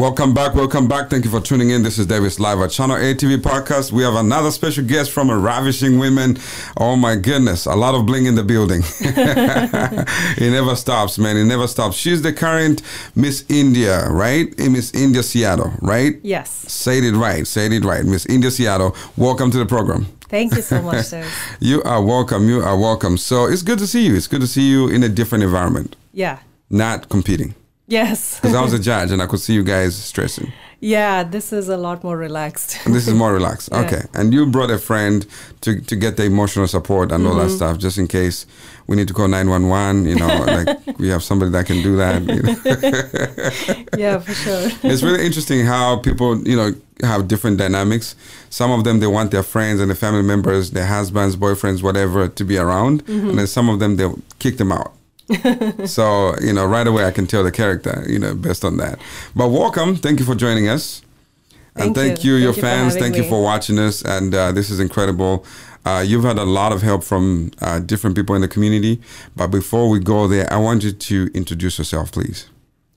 Welcome back, welcome back. Thank you for tuning in. This is Davies Live at Channel A TV podcast. We have another special guest from a ravishing women. Oh my goodness, a lot of bling in the building. it never stops, man. It never stops. She's the current Miss India, right? Eh, Miss India Seattle, right? Yes. Say it right. Say it right. Miss India Seattle. Welcome to the program. Thank you so much, sir. You are welcome. You are welcome. So it's good to see you. It's good to see you in a different environment, Yeah. not competing. Yes. Because I was a judge and I could see you guys stressing. yeah, this is a lot more relaxed. This is more relaxed. Yeah. Okay. And you brought a friend to, to get the emotional support and all Mm-hmm. that stuff, just in case we need to call 911, you know, like we have somebody that can do that. you know. yeah, for sure. it's really interesting how people, you know, have different dynamics. Some of them, they want their friends and their family members, their husbands, boyfriends, whatever, to be around. Mm-hmm. And then some of them, they'll kick them out. so, you know, right away I can tell the character, you know, based on that. But welcome. Thank you for joining us. and Thank thank you. you, your you fans. Thank you for watching us. And uh, this is incredible. Uh, you've had a lot of help from uh, different people in the community. But before we go there, I want you to introduce yourself, please.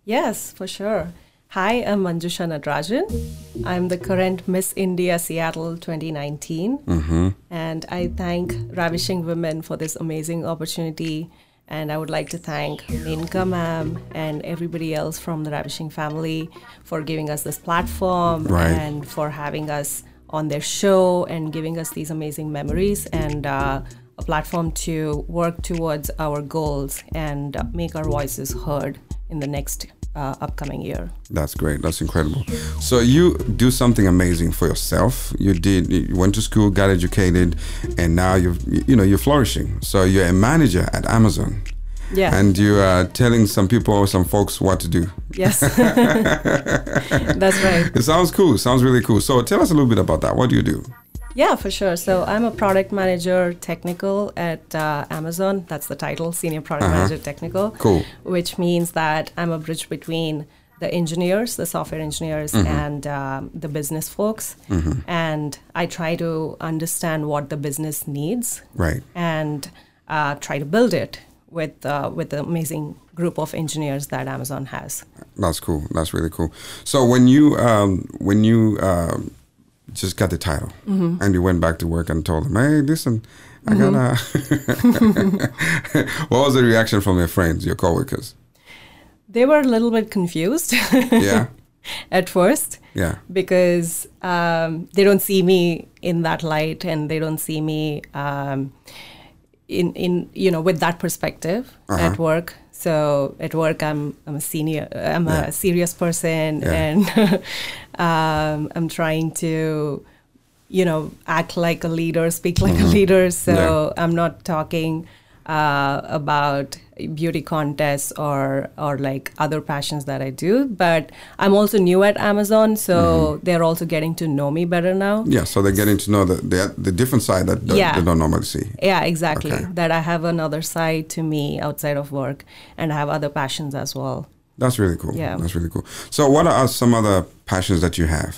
Yes, for sure. Hi, I'm Manjusha Natarajan. I'm the current Miss India Seattle 2019. Mm-hmm. And I thank Ravishing Women for this amazing opportunity. And I would like to thank Minka ma'am and everybody else from the Ravishing family for giving us this platform Right. and for having us on their show and giving us these amazing memories and uh, a platform to work towards our goals and uh, make our voices heard in the next uh, upcoming year. That's great. That's incredible. So you do something amazing for yourself. You did. You went to school, got educated, and now you're you know you're flourishing. So you're a manager at Amazon, Yeah. and you are telling some people, some folks, what to do. yes. That's right. It sounds cool. Sounds really cool. So tell us a little bit about that. What do you do? Yeah, for sure. So I'm a product manager technical at uh, Amazon. That's the title, senior product Uh-huh. manager technical. Cool. Which means that I'm a bridge between the engineers, the software engineers, Mm-hmm. and um, the business folks. And I try to understand what the business needs Right. and uh, try to build it with uh, with the amazing group of engineers that Amazon has. That's cool. That's really cool. So when you um, when you um, just got the title Mm-hmm. and you went back to work and told them, "Hey, listen, I gotta." what was the reaction from your friends, your coworkers? They were a little bit confused Yeah, at first. yeah, because um, they don't see me in that light and they don't see me um, in in you know with that perspective Uh-huh. at work so at work i'm i'm a senior i'm Yeah. a serious person Yeah. and um, i'm trying to you know act like a leader speak like a leader so Mm-hmm. Yeah. i'm not talking uh, about beauty contests or or like other passions that I do. But I'm also new at Amazon, so Mm-hmm. they're also getting to know me better now. yeah. So they're getting to know the the, the different side that, that Yeah. they don't normally see. Yeah, exactly. Okay. That I have another side to me outside of work, and I have other passions as well. That's really cool. Yeah. that's really cool. So what are some other passions that you have?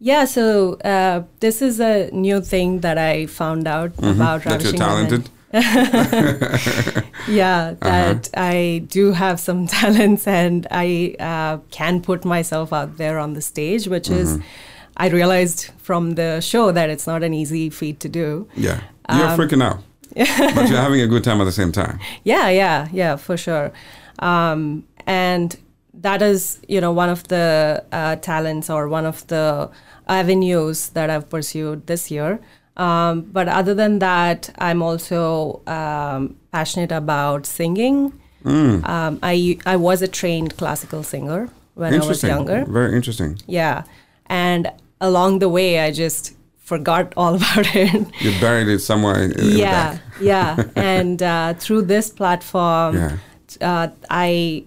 Yeah, so uh, this is a new thing that I found out about Mm-hmm. that you're ravishing women. yeah Uh-huh. that i do have some talents and i uh, can put myself out there on the stage which is Mm-hmm. i realized from the show that it's not an easy feat to do Yeah, you're Um, freaking out, but you're having a good time at the same time. yeah yeah yeah for sure um, and that is you know one of the uh, talents or one of the avenues that i've pursued this year um, but other than that i'm also um, passionate about singing. Mm. um, I, I was a trained classical singer when i was younger. Very interesting. yeah. And along the way i just forgot all about it. You buried it somewhere in, in the yeah yeah. And uh, through this platform Yeah. uh, i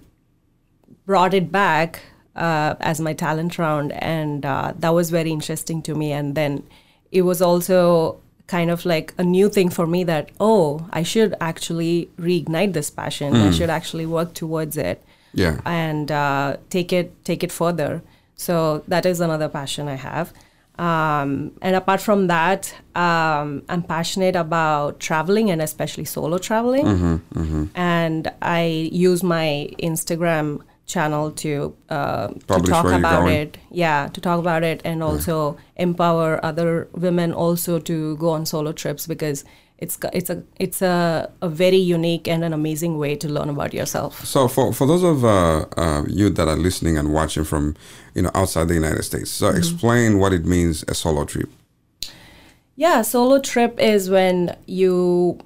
brought it back uh, as my talent round. And uh, that was very interesting to me. And then it was also kind of like a new thing for me that oh i should actually reignite this passion i should actually work towards it Yeah. and uh, take it take it further. So that is another passion I have. Um, and apart from that, um, I'm passionate about traveling and especially solo traveling. And I use my Instagram channel to uh, to talk about going. it. Yeah, to talk about it and also empower other women also to go on solo trips because it's it's a it's a, a very unique and an amazing way to learn about yourself. So for, for those of uh, uh, you that are listening and watching from you know outside the United States, so Mm-hmm. explain what it means a solo trip. Yeah, solo trip is when you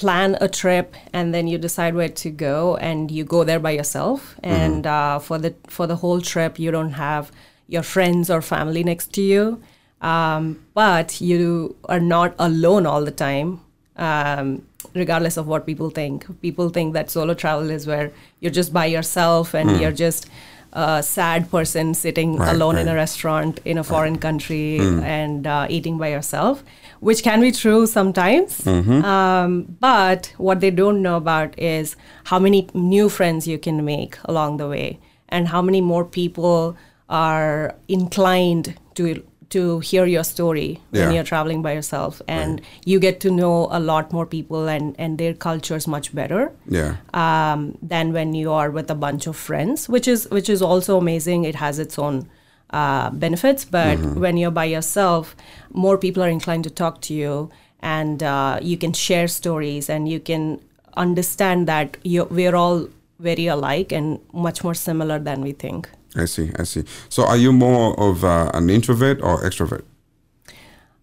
plan a trip and then you decide where to go and you go there by yourself. And uh, for the for the whole trip, you don't have your friends or family next to you, um, but you are not alone all the time. Um, regardless of what people think, people think that solo travel is where you're just by yourself and you're just a sad person sitting Right, alone in a restaurant in a foreign country and uh, eating by yourself, which can be true sometimes. Um, but what they don't know about is how many new friends you can make along the way and how many more people are inclined to to hear your story Yeah. when you're traveling by yourself and you get to know a lot more people and, and their cultures much better Yeah. um, than when you are with a bunch of friends, which is which is also amazing. It has its own uh, benefits, but when you're by yourself, more people are inclined to talk to you, and uh, you can share stories, and you can understand that you we're all very alike and much more similar than we think. I see. I see. So are you more of uh, an introvert or extrovert?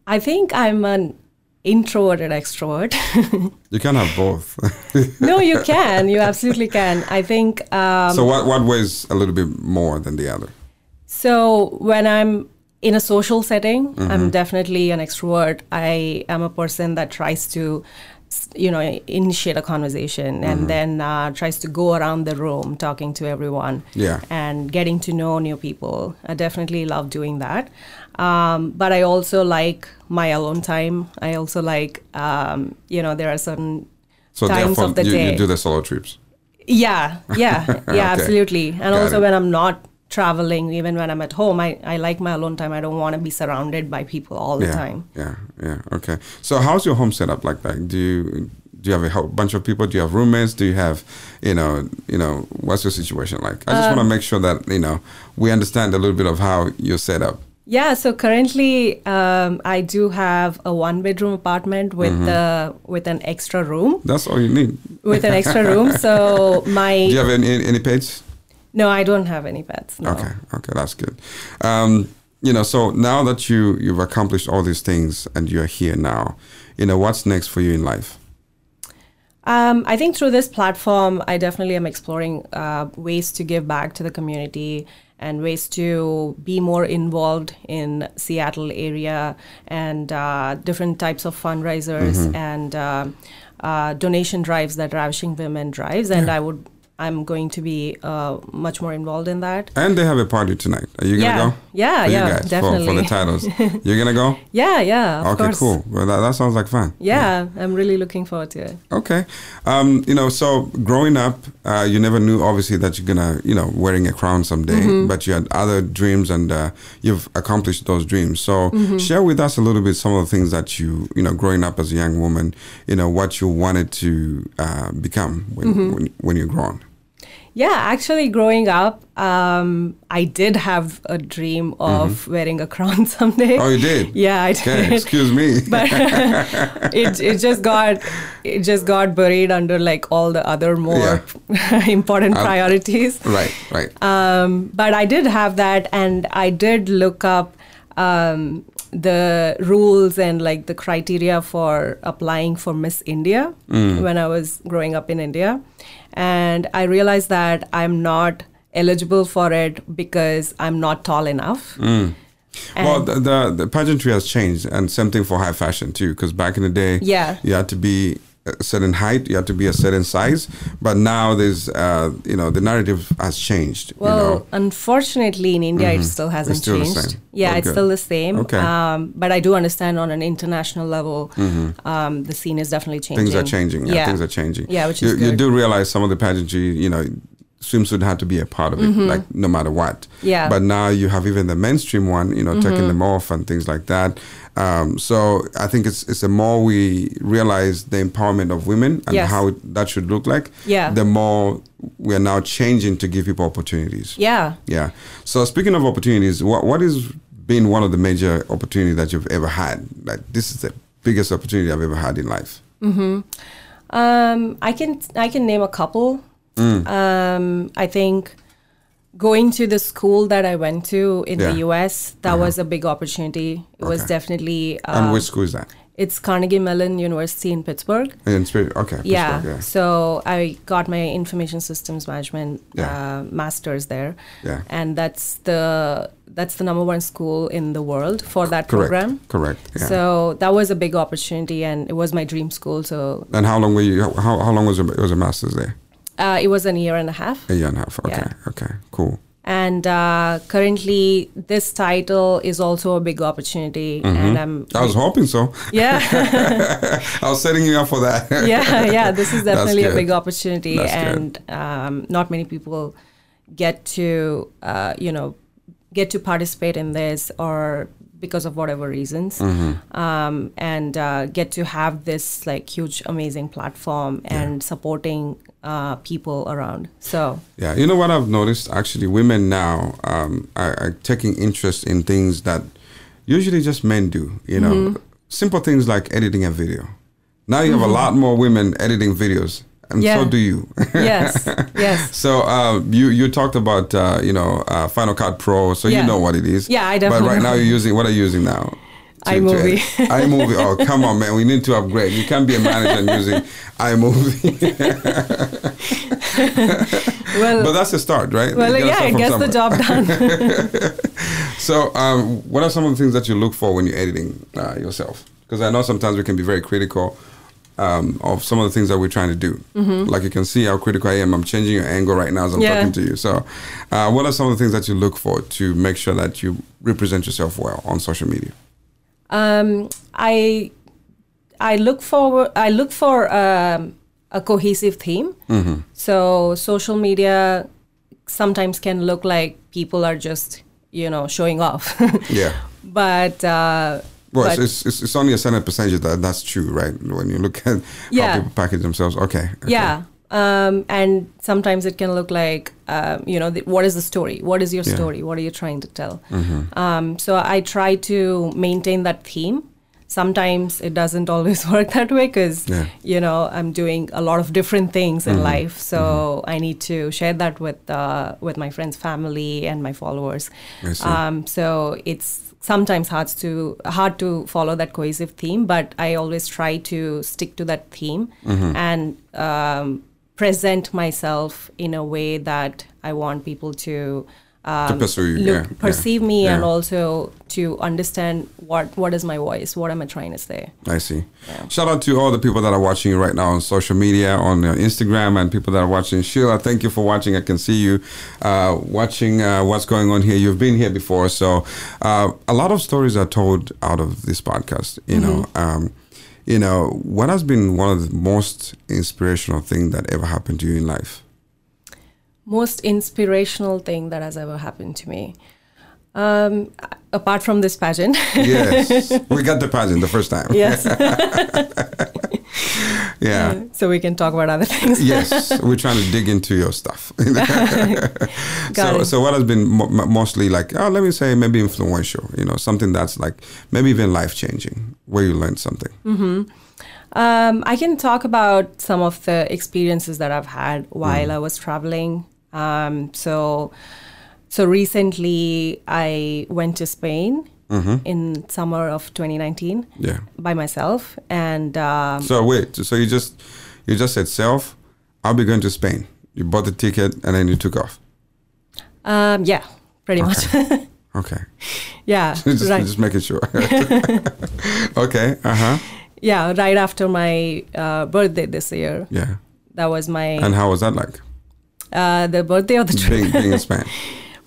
I think I'm an introverted extrovert. You can have both. no, you can. You absolutely can. I think. Um, so what what weighs a little bit more than the other? So when I'm in a social setting, I'm definitely an extrovert. I am a person that tries to, you know, initiate a conversation and then uh, tries to go around the room talking to everyone. Yeah. And getting to know new people. I definitely love doing that. Um, but I also like my alone time. I also like, um, you know, there are certain So times of the you, day. you do the solo trips. Yeah, yeah, yeah, Okay. absolutely. And Got also it. when I'm not traveling, even when I'm at home, I, I like my alone time. I don't want to be surrounded by people all the yeah. time. Yeah. Yeah. Okay. So how's your home set up like that? Do you do you have a whole bunch of people? Do you have roommates? Do you have, you know, you know, what's your situation like? I just want to Um, make sure that you know we understand a little bit of how you're set up. Yeah, so currently um, I do have a one bedroom apartment with Mm-hmm. uh, with an extra room. That's all you need. With an extra room. So my Do you have any any pets? No, I don't have any pets. No. Okay, okay, that's good. Um, you know, so now that you you've accomplished all these things and you're here now, you know, what's next for you in life? Um, I think through this platform, I definitely am exploring uh, ways to give back to the community and ways to be more involved in Seattle area and uh, different types of fundraisers and uh, uh, donation drives that Ravishing Women drives. And I would, I'm going to be uh, much more involved in that. And they have a party tonight. Are you gonna Yeah. go? Yeah, For you yeah, guys, For, for the titles, you're gonna go? Yeah, yeah. Of okay, course. cool. Well, that, that sounds like fun. Yeah, I'm really looking forward to it. Okay. Um, you know, so growing up, uh, you never knew obviously that you're gonna, you know, wearing a crown someday, Mm-hmm. but you had other dreams and uh, you've accomplished those dreams. So Mm-hmm. share with us a little bit some of the things that you, you know, growing up as a young woman, you know, what you wanted to uh, become when, Mm-hmm. when when you're grown. Yeah, actually, growing up, um, I did have a dream of wearing a crown someday. Mm-hmm. Oh, you did? Yeah, I Okay, did. excuse me. but it it just got it just got buried under like all the other more important priorities. right, right. Um, but I did have that, and I did look up um, the rules and like the criteria for applying for Miss India when I was growing up in India. And I realized that I'm not eligible for it because I'm not tall enough. Mm. well, the, the the pageantry has changed, and same thing for high fashion too. Because back in the day, Yeah. you had to be a certain height, you have to be a certain size, but now there's, uh, you know, the narrative has changed. Well, you know, unfortunately, in India, it still hasn't still changed. Yeah, Oh, it's still the same. Okay. Um, but I do understand on an international level, um, the scene is definitely changing. things are changing. Yeah, things are changing. Yeah, which you, is you good. do realize some of the pageantry, you know, swimsuit had to be a part of it, like no matter what. Mm-hmm. Yeah. But now you have even the mainstream one, you know, Mm-hmm. taking them off and things like that. Um, so I think it's it's the more we realize the empowerment of women and Yes. how it, that should look like, Yeah. the more we are now changing to give people opportunities. Yeah. Yeah. So speaking of opportunities, what what has been one of the major opportunities that you've ever had? Like this is the biggest opportunity I've ever had in life. Hmm. Um, I can I can name a couple. Mm. Um, I think going to the school that I went to in Yeah. the U.S. that was a big opportunity. It was Okay. definitely and uh, which school is that? it's Carnegie Mellon University in Pittsburgh. In spirit. Okay. yeah. Pittsburgh, yeah. So I got my information systems management Yeah. uh, masters there, Yeah. and that's the that's the number one school in the world for that Correct. program. Correct. Yeah. So that was a big opportunity, and it was my dream school. So and how long were you? How, how long was your, was your master's there? Uh, it was a year and a half. A year and a half. Okay. Yeah. Okay. Cool. And uh, currently, this title is also a big opportunity, and I'm I was hoping so. yeah, I was setting you up for that. yeah, yeah. This is definitely a big opportunity, That's and um, not many people get to uh, you know get to participate in this or because of whatever reasons Mm-hmm. um, and uh, get to have this like huge amazing platform and supporting uh, people around so Yeah, you know what I've noticed? Actually, women now um, are, are taking interest in things that usually just men do. You know, Mm-hmm. simple things like editing a video. Now you have a lot more women editing videos, and so do you. yes yes so uh, you you talked about uh, you know uh, Final Cut Pro, so you know what it is. Yeah, I definitely. But right know. now you're using what are you using now? IMovie. iMovie. Oh, come on, man. We need to upgrade. You can't be a manager using iMovie. well but that's the start, right? well yeah it gets the job done So, um, what are some of the things that you look for when you're editing uh, yourself? Because I know sometimes we can be very critical um, of some of the things that we're trying to do. Like you can see how critical I am. I'm changing your angle right now as I'm Mm-hmm. Yeah. talking to you. So, uh, what are some of the things that you look for to make sure that you represent yourself well on social media? Um, I I look for I look for um, a cohesive theme. Mm-hmm. So social media sometimes can look like people are just you know showing off, Yeah. but. Uh, Well, but it's, it's, it's only a certain percentage that that's true, right? When you look at Yeah. how people package themselves. Okay. okay. yeah, um, and sometimes it can look like um, you know the, what is the story? What is your Yeah. story? What are you trying to tell? Mm-hmm. Um, so I try to maintain that theme. Sometimes it doesn't always work that way because Yeah. you know I'm doing a lot of different things in Mm-hmm. life. So I need to share that with uh, with my friends, family, and my followers. Um, so it's sometimes hard to hard to follow that cohesive theme, but I always try to stick to that theme Mm-hmm. and um, present myself in a way that I want people to. Um, pursue you, look, yeah, yeah, perceive me and also to understand what what is my voice what am i trying to say I see. Shout out to all the people that are watching you right now on social media, on uh, Instagram, and people that are watching. Sheila, thank you for watching. I can see you uh, watching uh, what's going on here. You've been here before, so uh, a lot of stories are told out of this podcast. You know, um, you know what has been one of the most inspirational thing that ever happened to you in life. Most inspirational thing that has ever happened to me um, apart from this pageant Yes, we got the pageant the first time. yes Yeah. so we can talk about other things yes, we're trying to dig into your stuff. So, it. so what has been mo- mo- mostly like, oh, let me say maybe influential, you know, something that's like maybe even life changing, where you learned something. Um, I can talk about some of the experiences that I've had while I was traveling. Um, so, so recently I went to Spain in summer of 2019 Yeah. by myself, and um, So wait, so you just you just said self, I'll be going to Spain. You bought the ticket and then you took off. um, yeah, pretty much. Okay, yeah, just right. just making sure. okay, uh huh, Yeah, right after my uh, birthday this year. yeah. That was my And how was that like? Uh, the birthday of the trip. Being, being in Spain.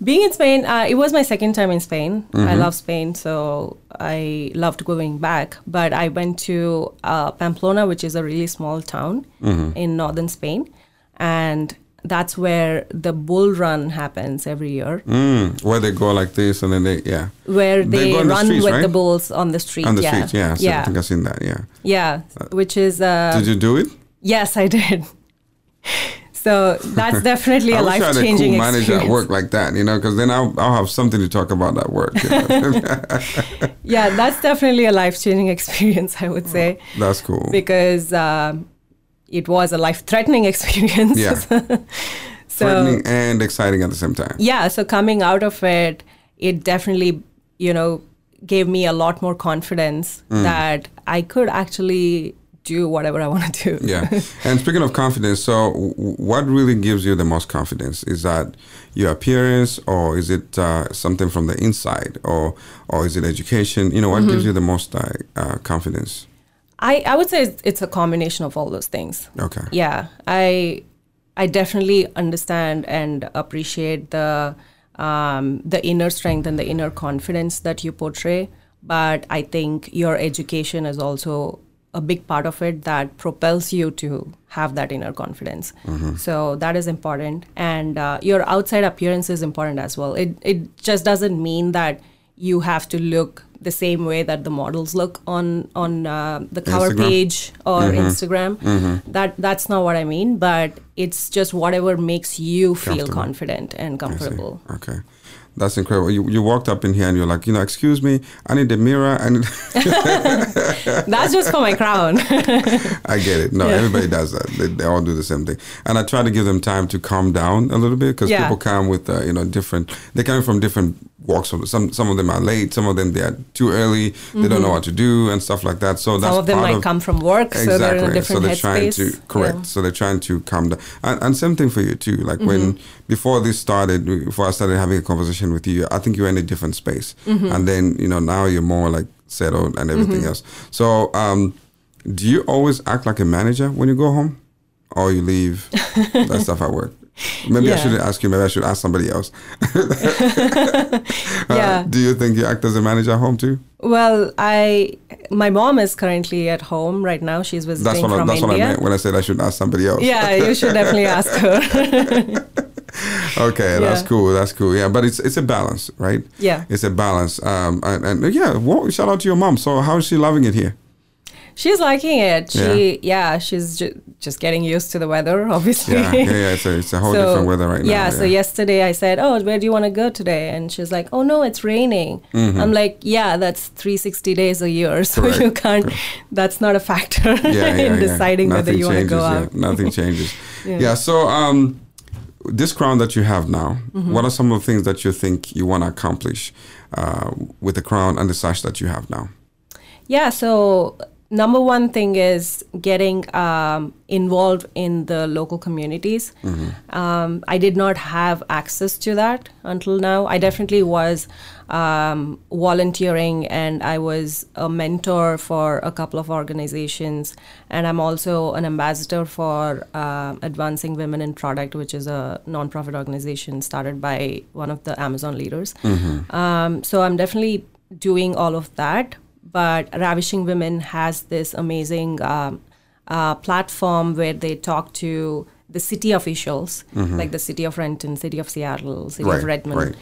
Being in Spain, uh, it was my second time in Spain. I Mm-hmm. love Spain, so I loved going back. But I went to uh, Pamplona, which is a really small town Mm-hmm. in northern Spain, and that's where the bull run happens every year, Mm, where they go like this and then they, yeah. where They they, on the run streets, with right? the bulls on the street. On the yeah. streets, yeah. So I think I've seen that, yeah. yeah, which is uh, Did you do it? yes, I did. So that's definitely a life changing cool manager experience. at work like that, you know, because then I'll, I'll have something to talk about at work. you know. Yeah, that's definitely a life changing experience, I would say, That's cool. because um, it was a life threatening experience. Yeah. so Threatening and exciting at the same time. yeah, so coming out of it, it definitely, you know, gave me a lot more confidence Mm. that I could actually do whatever I want to do. Yeah. And speaking of confidence, so what really gives you the most confidence? Is that your appearance, or is it uh, something from the inside, or or is it education? You know, what Mm-hmm. gives you the most uh, uh, confidence? I, I would say it's, it's a combination of all those things. Okay. Yeah, I I definitely understand and appreciate the um, the inner strength and the inner confidence that you portray. But I think your education is also a big part of it that propels you to have that inner confidence. So that is important, and uh, your outside appearance is important as well. It it just doesn't mean that you have to look the same way that the models look on on uh, the cover Instagram? page or Instagram. That that's not what I mean, but it's just whatever makes you feel confident and comfortable. Okay. That's incredible. You, you walked up in here and you're like, you know, excuse me, I need a mirror. I need. That's just for my crown. I get it. No, Yeah. everybody does that. They, they all do the same thing. And I try to give them time to calm down a little bit because Yeah. people come with, uh, you know, different. They're coming from different walks. Of, some some of them are late. Some of them they are too early. They don't know what to do and stuff like that. So that's Mm-hmm. Some of them might come from work, so they're in a so they're trying to correct. Yeah. So they're trying to calm down. And, and same thing for you too. Like when Mm-hmm. before this started, before I started having a conversation with you, I think you're in a different space. Mm-hmm. And then you know now you're more like settled and everything else. So um, do you always act like a manager when you go home, or you leave that stuff at work? Maybe I shouldn't ask you. Maybe I should ask somebody else. Uh, Yeah. do you think you act as a manager at home too? Well, I my mom is currently at home right now. She's visiting That's what I, from that's what I India. meant when I said I should ask somebody else. yeah, you should definitely ask her. Okay, that's cool. That's cool. Yeah, but it's it's a balance, right? Yeah. It's a balance. Um, and, and yeah, well, shout out to your mom. So how is she loving it here? She's liking it. She yeah, she's ju- just getting used to the weather, obviously. Yeah, yeah, yeah. It's a, it's a whole different weather right now. yeah, so yesterday I said, "Oh, where do you want to go today?" And she's like, "Oh no, it's raining." I'm like, "Yeah, that's 360 days a year, so Mm-hmm. Correct, you can't. That's not a factor Yeah, yeah, in yeah. deciding whether Nothing you want to go yeah. out." Nothing changes. Yeah. yeah. So um, this crown that you have now, Mm-hmm. what are some of the things that you think you want to accomplish uh, with the crown and the sash that you have now? Yeah, so number one thing is getting um, involved in the local communities. Um, I did not have access to that until now. I definitely was um, volunteering and I was a mentor for a couple of organizations. And I'm also an ambassador for uh, Advancing Women in Product, which is a nonprofit organization started by one of the Amazon leaders. Um, so I'm definitely doing all of that but Ravishing Women has this amazing um, uh, platform where they talk to the city officials, like the city of Renton, city of Seattle, city Right, of Redmond. right.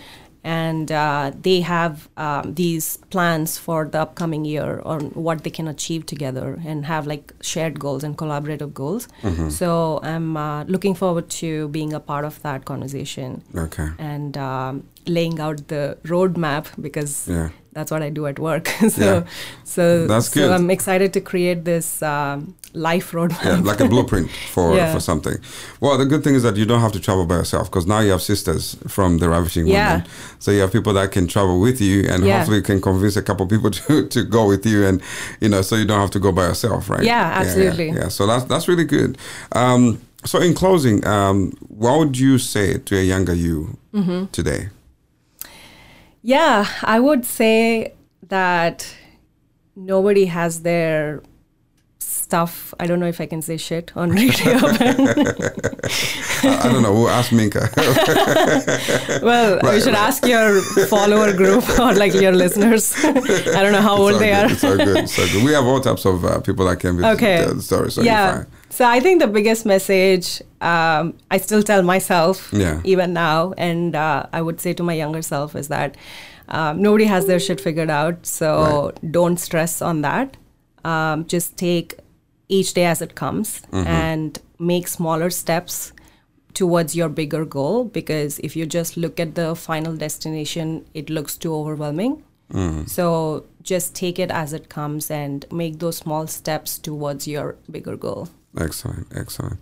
And uh, they have um, these plans for the upcoming year on what they can achieve together and have like shared goals and collaborative goals. Mm-hmm. So I'm uh, looking forward to being a part of that conversation Okay. and um, laying out the roadmap because Yeah. That's what I do at work. so, Yeah. so That's good. So I'm excited to create this um, life roadmap. Yeah, like a blueprint for Yeah. for something. Well, the good thing is that you don't have to travel by yourself because now you have sisters from the Ravishing Yeah. Women. So you have people that can travel with you, and Yeah. hopefully you can convince a couple people to, to go with you, and you know, so you don't have to go by yourself, right? Yeah, absolutely. Yeah. So that's that's really good. Um, so in closing, um, what would you say to a younger you Mm-hmm. today? Yeah, I would say that nobody has their stuff. I don't know if I can say shit on radio. I, don't know. We'll ask Minka. well, we should right. ask your follower group or like your listeners. I don't know how It's old they good. are. It's all good. It's all good. We have all types of uh, people that can be Okay. the story, so Yeah. So I think the biggest message um, I still tell myself, Yeah. even now, and uh, I would say to my younger self is that um, nobody has their shit figured out. So don't stress on that. Um, just take each day as it comes and make smaller steps towards your bigger goal. Because if you just look at the final destination, it looks too overwhelming. So just take it as it comes and make those small steps towards your bigger goal. Excellent, excellent.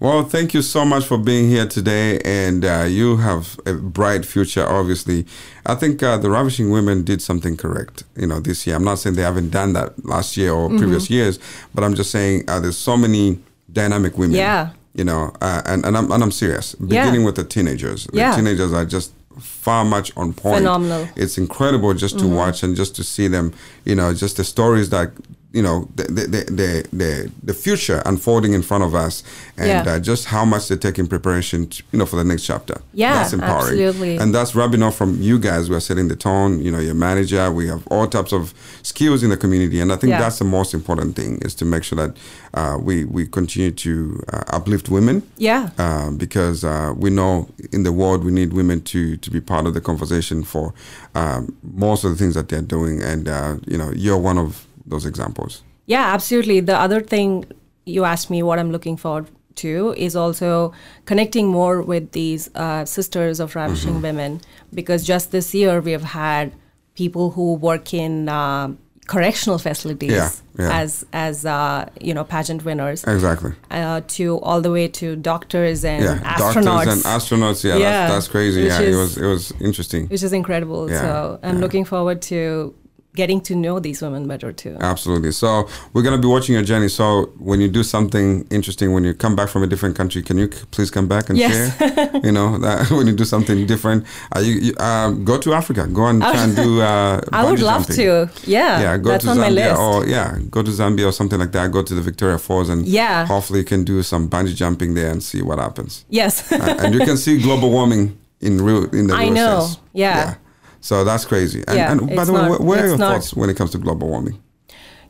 Well, thank you so much for being here today, and uh, you have a bright future. Obviously, I think uh, the Ravishing Women did something correct. You know, this year. I'm not saying they haven't done that last year or Mm-hmm. previous years, but I'm just saying uh, there's so many dynamic women. Yeah. You know, uh, and and I'm and I'm serious. Beginning with the teenagers. The Yeah. teenagers are just far much on point. Phenomenal. Mm-hmm. It's incredible just to watch and just to see them. You know, just the stories that you know the the the the, the, future unfolding in front of us, and Yeah. uh, just how much they take in preparation. To, you know, for the next chapter. Yeah, that's empowering. absolutely. And that's rubbing off from you guys. We're setting the tone. You know, your manager. We have all types of skills in the community, and I think Yeah. that's the most important thing is to make sure that uh, we we continue to uh, uplift women Yeah. uh, because uh, we know in the world we need women to to be part of the conversation for um, most of the things that they're doing, and uh, you know you're one of those examples. Yeah, absolutely. The other thing you asked me what I'm looking forward to is also connecting more with these uh, sisters of ravishing Mm-hmm. women because just this year we have had people who work in uh, correctional facilities Yeah, yeah. as as uh, you know pageant winners Exactly. uh, to all the way to doctors and Yeah, astronauts. doctors and astronauts. Yeah, Yeah, That's, that's crazy. which Yeah, it was it was interesting. which is incredible. So I'm looking forward to getting to know these women better too. Absolutely. So we're gonna be watching your journey. So when you do something interesting, when you come back from a different country, can you please come back and Yes. share? you know, that when you do something different, uh, you, you um, go to Africa. Go and try and do. Uh, I would love jumping. to. Yeah, Yeah, go that's to on my Zambia list. or yeah, go to Zambia or something like that. Go to the Victoria Falls and Yeah. hopefully you can do some bungee jumping there and see what happens. yes. Uh, and you can see global warming in real in the I real know. sense. Yeah. So that's crazy. And, Yeah, and by the way, not- wh- where are your not- thoughts when it comes to global warming?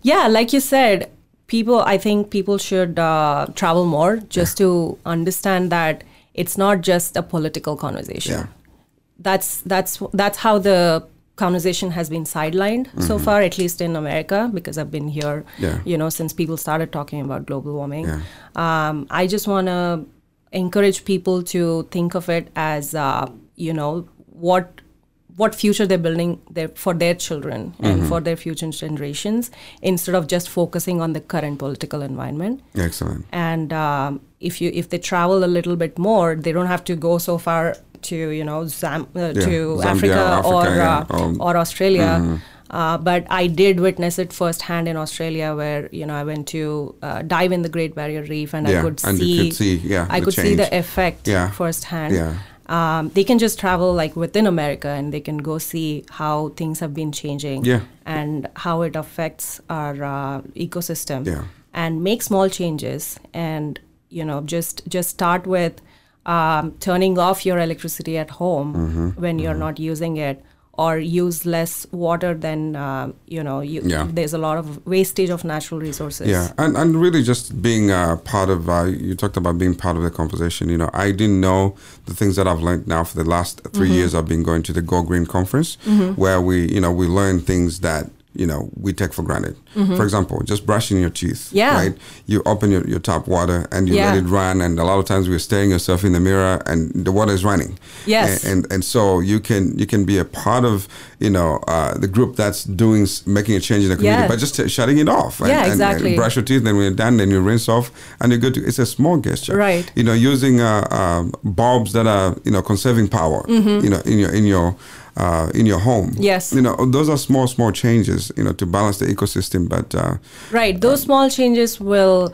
Yeah, like you said, people. I think people should uh, travel more just to understand that it's not just a political conversation. Yeah. That's that's that's how the conversation has been sidelined so far, at least in America, because I've been here. Mm-hmm. Yeah. You know, since people started talking about global warming. Yeah. Um, I just want to encourage people to think of it as, uh, you know, what what future they're building their, for their children and Mm-hmm. for their future generations, instead of just focusing on the current political environment. Excellent. And um, if you if they travel a little bit more, they don't have to go so far to you know Zam- uh, to Zambia, Africa, Africa, or yeah, uh, or- Australia. Uh, but I did witness it firsthand in Australia, where you know I went to uh, dive in the Great Barrier Reef, and Yeah, I could and see, could see, yeah, I the could see the effect Yeah, firsthand. Um, they can just travel like within America, and they can go see how things have been changing, Yeah. and how it affects our uh, ecosystem Yeah. and make small changes and you know just just start with um, turning off your electricity at home Mm-hmm. when you're not using it or use less water than uh, you know you, Yeah. there's a lot of wastage of natural resources Yeah, and, and really just being uh, part of, uh, you talked about being part of the conversation. You know, I didn't know the things that I've learned now for the last 3 Mm-hmm. years. I've been going to the Go Green conference where we, you know, we learn things that, you know, we take for granted. For example, just brushing your teeth. Mm-hmm. Yeah. Right? You open your, your tap water and you Yeah. let it run. And a lot of times we're staring yourself in the mirror and the water is running. Yes. And, and, and so you can, you can be a part of, you know, uh, the group that's doing, making a change in the community Yeah. by just t- shutting it off. And, Yeah, exactly. And brush your teeth, then when you're done, then you rinse off, and you're good. To, it's a small gesture, Right. You know, using uh, um bulbs that are you know conserving power, you know, in your in your uh, in your home. Yes. You know, those are small small changes, you know, to balance the ecosystem. But uh, right those small changes will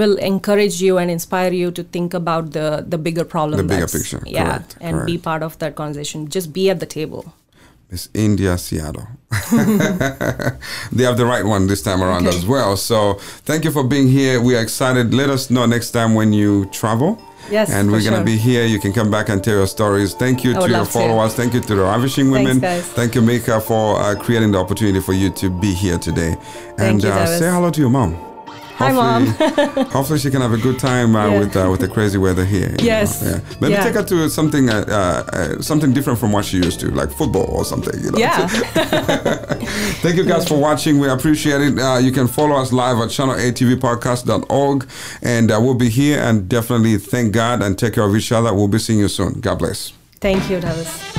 will encourage you and inspire you to think about the the bigger problem The bigger picture, yeah correct, and be part of that conversation just be at the table It's India Seattle. they have the right one this time around Okay. as well. So thank you for being here. We are excited. Let us know next time when you travel. Yes, And we're going to sure. be here. You can come back and tell your stories. Thank you to your love to. followers. Thank you to the Ravishing Thanks, Women. guys. Thank you, Mika, for uh, creating the opportunity for you to be here today. and you, uh, say hello to your mom. Hi, Mom. hopefully, she can have a good time uh, Yeah. with uh, with the crazy weather here. Yes. know, Yeah. Maybe Yeah. take her to something uh, uh, uh, something different from what she used to, like football or something. You know? Yeah. Thank you guys for watching. We appreciate it. Uh, you can follow us live at channelatvpodcast.org, and uh, we'll be here. And definitely thank God and take care of each other. We'll be seeing you soon. God bless. Thank you, Davies.